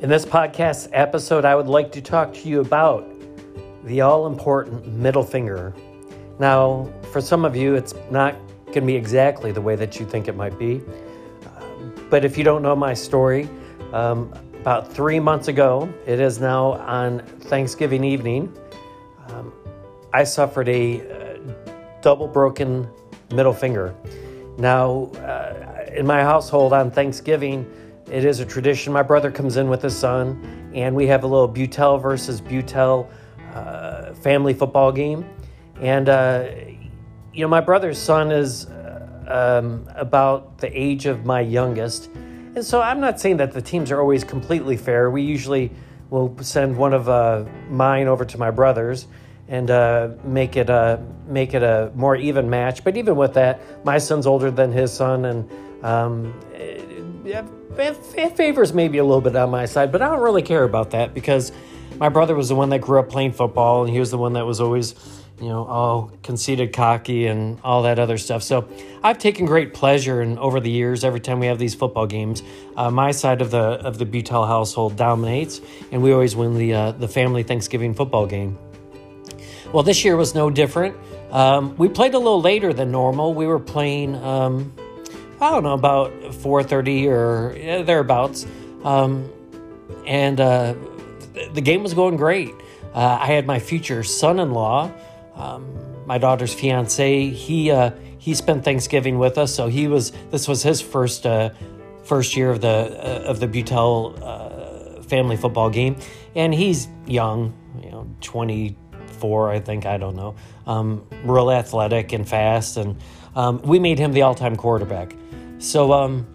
In this podcast episode, I would like to talk to you about the all important middle finger. Now, for some of you, it's not going to be exactly the way that you think it might be. but if you don't know my story, um, about three months ago, it is now on Thanksgiving evening, um, I suffered a uh, double broken middle finger. Now, uh, in my household on Thanksgiving, it is a tradition. My brother comes in with his son, and we have a little Beutel versus Beutel uh, family football game. And, uh, you know, my brother's son is uh, um, about the age of my youngest. And so I'm not saying that the teams are always completely fair. We usually will send one of uh, mine over to my brother's and uh, make it a make it a more even match. But even with that, my son's older than his son, and um, it favors maybe a little bit on my side. But I don't really care about that because my brother was the one that grew up playing football, and he was the one that was always, you know, all conceited, cocky, and all that other stuff. So I've taken great pleasure in over the years. Every time we have these football games, uh, my side of the of the Beutel household dominates, and we always win the uh, the family Thanksgiving football game. Well, this year was no different. Um, we played a little later than normal. We were playing, um, I don't know, about 4.30 or thereabouts. Um, and uh, the game was going great. Uh, I had my future son-in-law, um, my daughter's fiance. He uh, he spent Thanksgiving with us, so he was. This was his first uh, first year of the uh, of the Beutel uh, family football game, and he's young, you know, twenty four, I think. I don't know. Um, real athletic and fast, and um, we made him the all time quarterback. So um,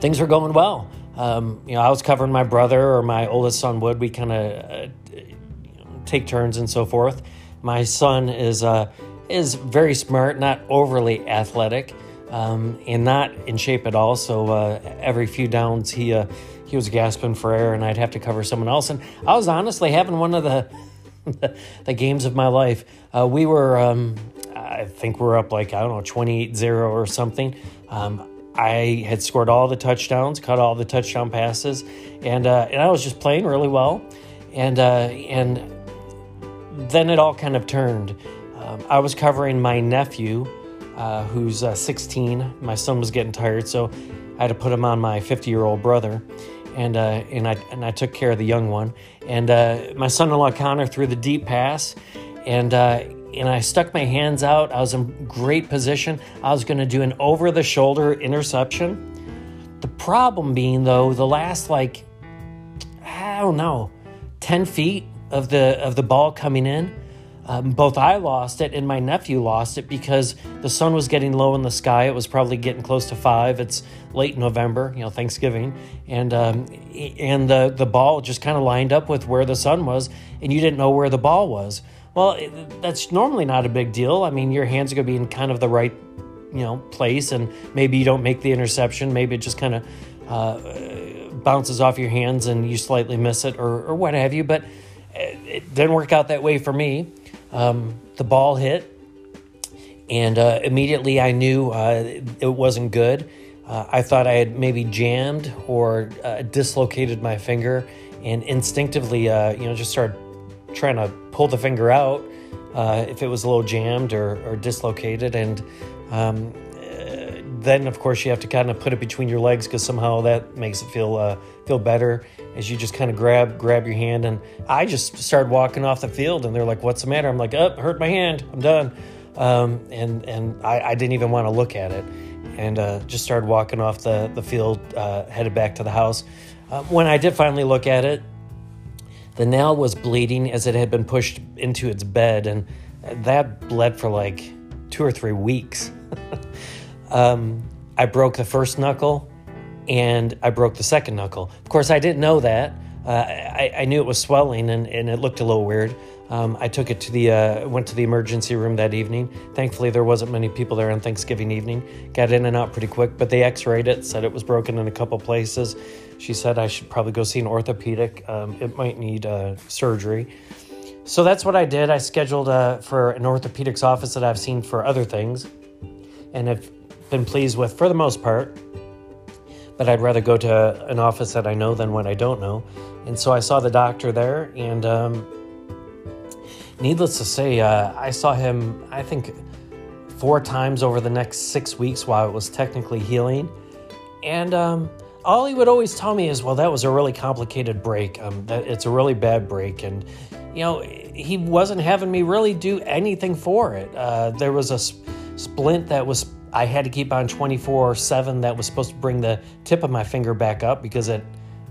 things were going well. Um, you know, I was covering my brother or my oldest son would. We kind of uh, take turns and so forth. My son is uh, is very smart, not overly athletic, um, and not in shape at all. So uh, every few downs, he uh, he was gasping for air, and I'd have to cover someone else. And I was honestly having one of the the games of my life. Uh, we were, um, I think we're up like, I don't know, 28 0 or something. Um, I had scored all the touchdowns, caught all the touchdown passes, and, uh, and I was just playing really well. And, uh, and then it all kind of turned. Um, I was covering my nephew, uh, who's uh, 16. My son was getting tired, so I had to put him on my 50 year old brother and uh, and I and I took care of the young one. And uh, my son-in-law Connor threw the deep pass, and uh, and I stuck my hands out. I was in great position. I was going to do an over-the-shoulder interception. The problem being though, the last like I don't know, ten feet of the of the ball coming in um, both I lost it and my nephew lost it because the sun was getting low in the sky. It was probably getting close to five. It's late November, you know, Thanksgiving, and um, and the the ball just kind of lined up with where the sun was, and you didn't know where the ball was. Well, it, that's normally not a big deal. I mean, your hands are going to be in kind of the right, you know, place, and maybe you don't make the interception. Maybe it just kind of uh, bounces off your hands and you slightly miss it, or or what have you. But it didn't work out that way for me. Um, the ball hit, and uh, immediately I knew uh, it wasn't good. Uh, I thought I had maybe jammed or uh, dislocated my finger, and instinctively, uh, you know, just started trying to pull the finger out uh, if it was a little jammed or, or dislocated. And um, then, of course, you have to kind of put it between your legs because somehow that makes it feel feel better as you just kind of grab grab your hand and I just started walking off the field and they're like, "What's the matter?" I'm like, "Up, oh, hurt my hand. I'm done." Um, and and I, I, didn't even want to look at it, and uh, just started walking off the the field, uh, headed back to the house. Uh, when I did finally look at it, the nail was bleeding as it had been pushed into its bed, and that bled for like two or three weeks. um, I broke the first knuckle and I broke the second knuckle. Of course, I didn't know that. Uh, I, I, knew it was swelling and, and it looked a little weird. Um, I took it to the uh, went to the emergency room that evening. Thankfully, there wasn't many people there on Thanksgiving evening. Got in and out pretty quick, but they X-rayed it, said it was broken in a couple places. She said I should probably go see an orthopedic. Um, it might need uh, surgery. So that's what I did. I scheduled uh, for an orthopedics office that I've seen for other things, and have been pleased with for the most part. but I'd rather go to an office that I know than what I don't know. And so I saw the doctor there, and um, needless to say, uh, I saw him, I think, four times over the next six weeks while it was technically healing. And um, all he would always tell me is, well, that was a really complicated break. Um, that it's a really bad break. And, you know, he wasn't having me really do anything for it. Uh, there was a sp- splint that was, I had to keep on 24 7 that was supposed to bring the tip of my finger back up because it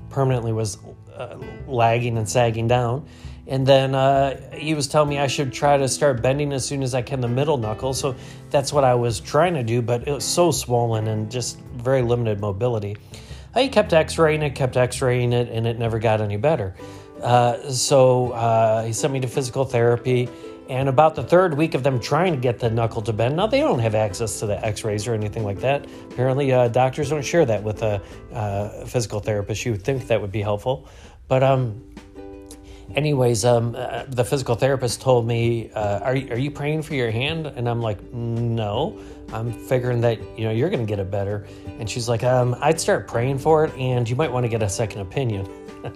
permanently was uh, lagging and sagging down. And then uh, he was telling me I should try to start bending as soon as I can the middle knuckle. So that's what I was trying to do, but it was so swollen and just very limited mobility. He kept x raying it, kept x raying it, and it never got any better. Uh, so uh, he sent me to physical therapy. And about the third week of them trying to get the knuckle to bend, now they don't have access to the x rays or anything like that. Apparently, uh, doctors don't share that with a uh, physical therapist. You would think that would be helpful. But um, anyways, um, uh, the physical therapist told me, uh, are, are you praying for your hand? And I'm like, no, I'm figuring that, you know, you're going to get it better. And she's like, um, I'd start praying for it and you might want to get a second opinion.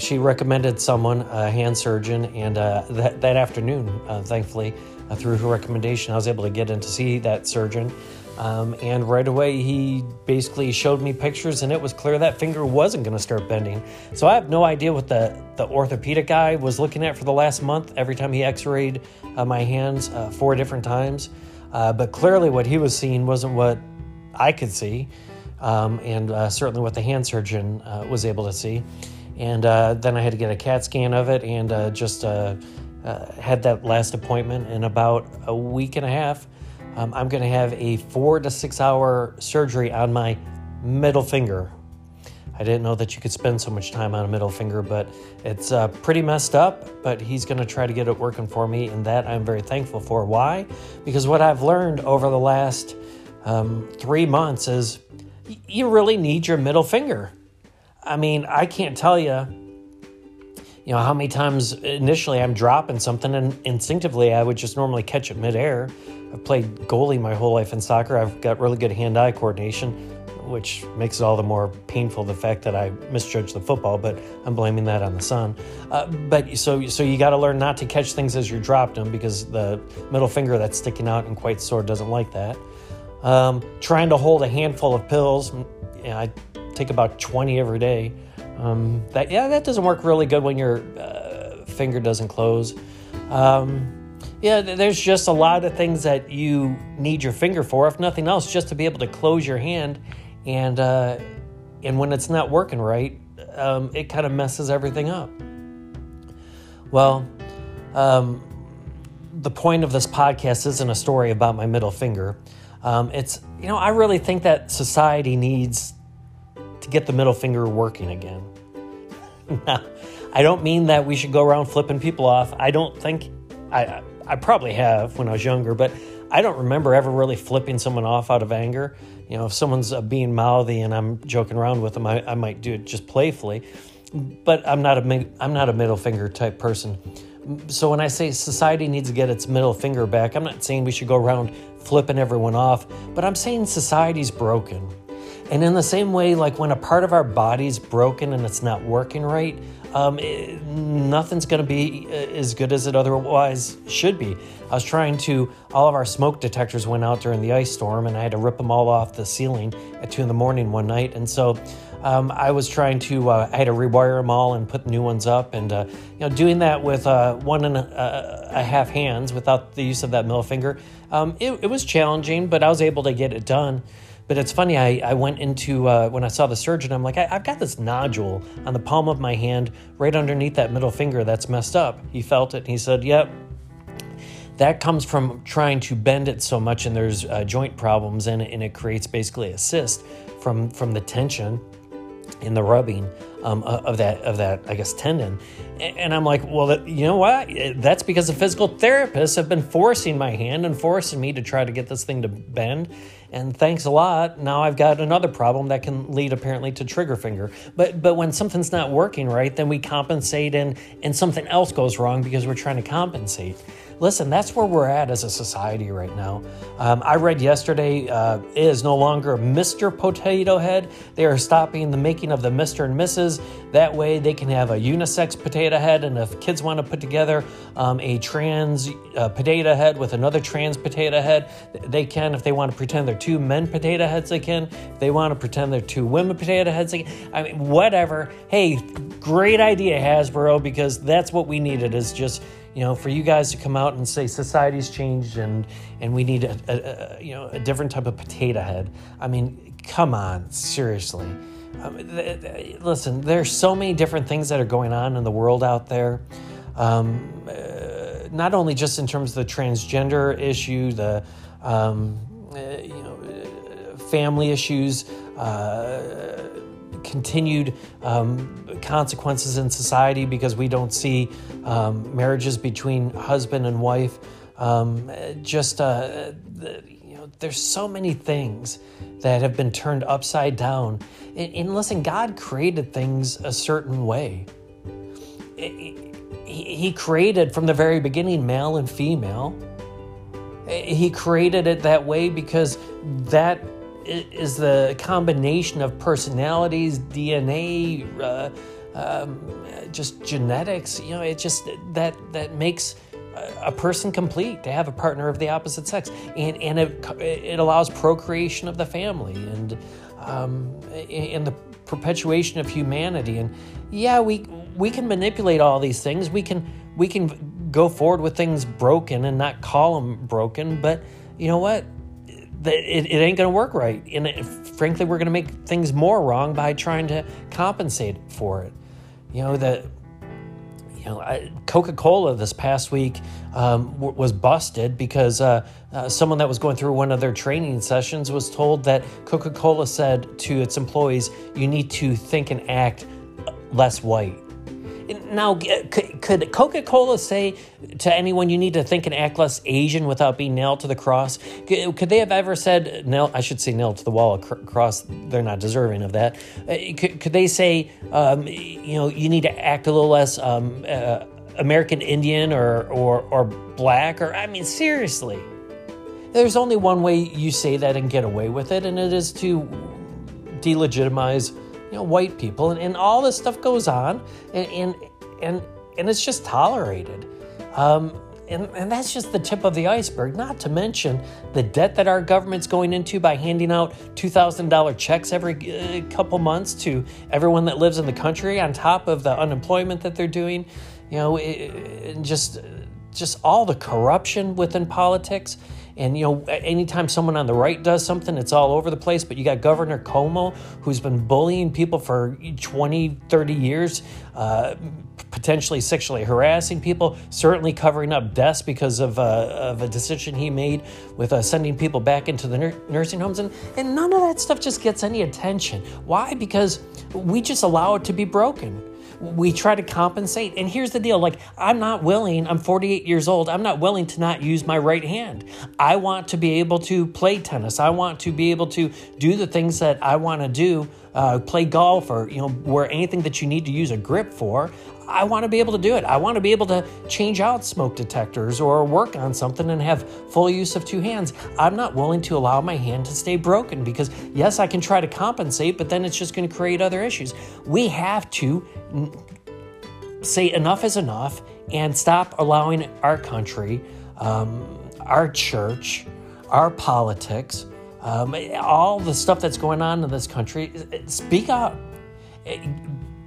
she recommended someone, a hand surgeon, and uh, that, that afternoon, uh, thankfully, uh, through her recommendation, I was able to get in to see that surgeon. Um, and right away, he basically showed me pictures, and it was clear that finger wasn't going to start bending. So I have no idea what the, the orthopedic guy was looking at for the last month every time he x rayed uh, my hands uh, four different times. Uh, but clearly, what he was seeing wasn't what I could see, um, and certainly what the hand surgeon was able to see. And uh, then I had to get a CAT scan of it and just had that last appointment in about a week and a half. Um, I'm going to have a four to six hour surgery on my middle finger. I didn't know that you could spend so much time on a middle finger, but it's uh, pretty messed up. But he's going to try to get it working for me, and that I'm very thankful for. Why? Because what I've learned over the last um, three months is you really need your middle finger. I mean, I can't tell you, you know, how many times initially I'm dropping something and instinctively I would just normally catch it midair. I've played goalie my whole life in soccer. I've got really good hand eye coordination, which makes it all the more painful the fact that I misjudged the football, but I'm blaming that on the sun. Uh, but so, so you got to learn not to catch things as you dropped them because the middle finger that's sticking out and quite sore doesn't like that. Um, trying to hold a handful of pills, you know, I take about 20 every day. Um, that yeah, that doesn't work really good when your uh, finger doesn't close. Um, yeah, there's just a lot of things that you need your finger for, if nothing else, just to be able to close your hand. And uh, and when it's not working right, um, it kind of messes everything up. Well, um, the point of this podcast isn't a story about my middle finger. Um, it's you know I really think that society needs to get the middle finger working again. now, I don't mean that we should go around flipping people off. I don't think I I probably have when I was younger, but I don't remember ever really flipping someone off out of anger. You know, if someone's uh, being mouthy and I'm joking around with them, I, I might do it just playfully. But I'm not a I'm not a middle finger type person. So when I say society needs to get its middle finger back, I'm not saying we should go around flipping everyone off, but I'm saying society's broken. And in the same way, like when a part of our body's broken and it's not working right, um, it, nothing's going to be uh, as good as it otherwise should be. I was trying to, all of our smoke detectors went out during the ice storm, and I had to rip them all off the ceiling at 2 in the morning one night. And so um, I was trying to, uh, I had to rewire them all and put new ones up. And, uh, you know, doing that with uh, one and a, a, half hands without the use of that middle finger, um, it, it was challenging, but I was able to get it done. But it's funny, I, I went into, uh, when I saw the surgeon, I'm like, I, have got this nodule on the palm of my hand right underneath that middle finger that's messed up. He felt it and he said, Yep. That comes from trying to bend it so much, and there's uh, joint problems, and, and it creates basically a cyst from from the tension in the rubbing um, of that of that I guess tendon, and I'm like, well, that, you know what? That's because the physical therapists have been forcing my hand and forcing me to try to get this thing to bend, and thanks a lot. Now I've got another problem that can lead apparently to trigger finger. But but when something's not working right, then we compensate and and something else goes wrong because we're trying to compensate. Listen, that's where we're at as a society right now. Um, I read yesterday uh, it is no longer Mr. Potato Head. They are stopping the making of the Mr. and Mrs. That way they can have a unisex potato head, and if kids want to put together um, a trans uh, potato head with another trans potato head, they can. If they want to pretend they're two men potato heads, they can. If they want to pretend they're two women potato heads, they can. I mean, whatever. Hey, great idea, Hasbro, because that's what we needed is just you know, for you guys to come out and say society's changed and and we need a, a, a you know a different type of potato head. I mean, come on, seriously. Um, th- th- listen, there's so many different things that are going on in the world out there. Um, uh, not only just in terms of the transgender issue, the um, uh, you know, uh, family issues. Uh, continued um, consequences in society because we don't see um, marriages between husband and wife. Um, just uh, you know, there's so many things that have been turned upside down. And, and listen, God created things a certain way. He, he created from the very beginning male and female. He created it that way because that is the combination of personalities, DNA, uh, um, just genetics. You know, it just that that makes a person complete to have a partner of the opposite sex, and and it it allows procreation of the family and um, and the perpetuation of humanity. And yeah, we we can manipulate all these things. We can we can go forward with things broken and not call them broken. But you know what? It, it ain't going to work right. And it, frankly, we're going to make things more wrong by trying to compensate for it. You know, that you know, Coca Cola this past week um, w- was busted because uh, uh, someone that was going through one of their training sessions was told that Coca Cola said to its employees, you need to think and act less white. Now, could Coca Cola say to anyone, you need to think and act less Asian without being nailed to the cross? Could they have ever said, nail, I should say nailed to the wall, cross, they're not deserving of that. Uh, could, could they say, um, you know, you need to act a little less um, uh, American Indian or, or, or black? Or, I mean, seriously. There's only one way you say that and get away with it, and it is to delegitimize you know, white people, and, and all this stuff goes on, and and and, and it's just tolerated. Um, and, and that's just the tip of the iceberg, not to mention the debt that our government's going into by handing out $2,000 checks every uh, couple months to everyone that lives in the country, on top of the unemployment that they're doing. You know, it, just, just all the corruption within politics. And, you know, anytime someone on the right does something, it's all over the place. But you got Governor Cuomo, who's been bullying people for 20, 30 years, uh, potentially sexually harassing people, certainly covering up deaths because of, uh, of a decision he made with uh, sending people back into the nur- nursing homes. And, and none of that stuff just gets any attention. Why? Because we just allow it to be broken we try to compensate. And here's the deal like, I'm not willing, I'm 48 years old, I'm not willing to not use my right hand. I want to be able to play tennis. I want to be able to do the things that I want to do, uh, play golf, or, you know, where anything that you need to use a grip for. I want to be able to do it. I want to be able to change out smoke detectors or work on something and have full use of two hands. I'm not willing to allow my hand to stay broken because, yes, I can try to compensate, but then it's just going to create other issues. We have to say enough is enough and stop allowing our country, um, our church, our politics, um, all the stuff that's going on in this country. Speak up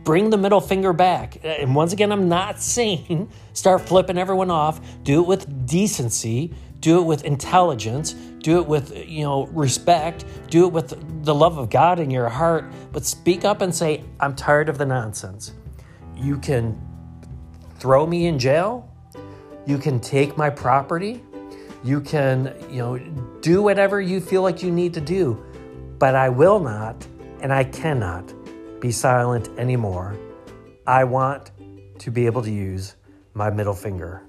bring the middle finger back. And once again, I'm not saying start flipping everyone off. Do it with decency, do it with intelligence, do it with, you know, respect, do it with the love of God in your heart, but speak up and say, I'm tired of the nonsense. You can throw me in jail, you can take my property, you can, you know, do whatever you feel like you need to do, but I will not and I cannot be silent anymore. I want to be able to use my middle finger.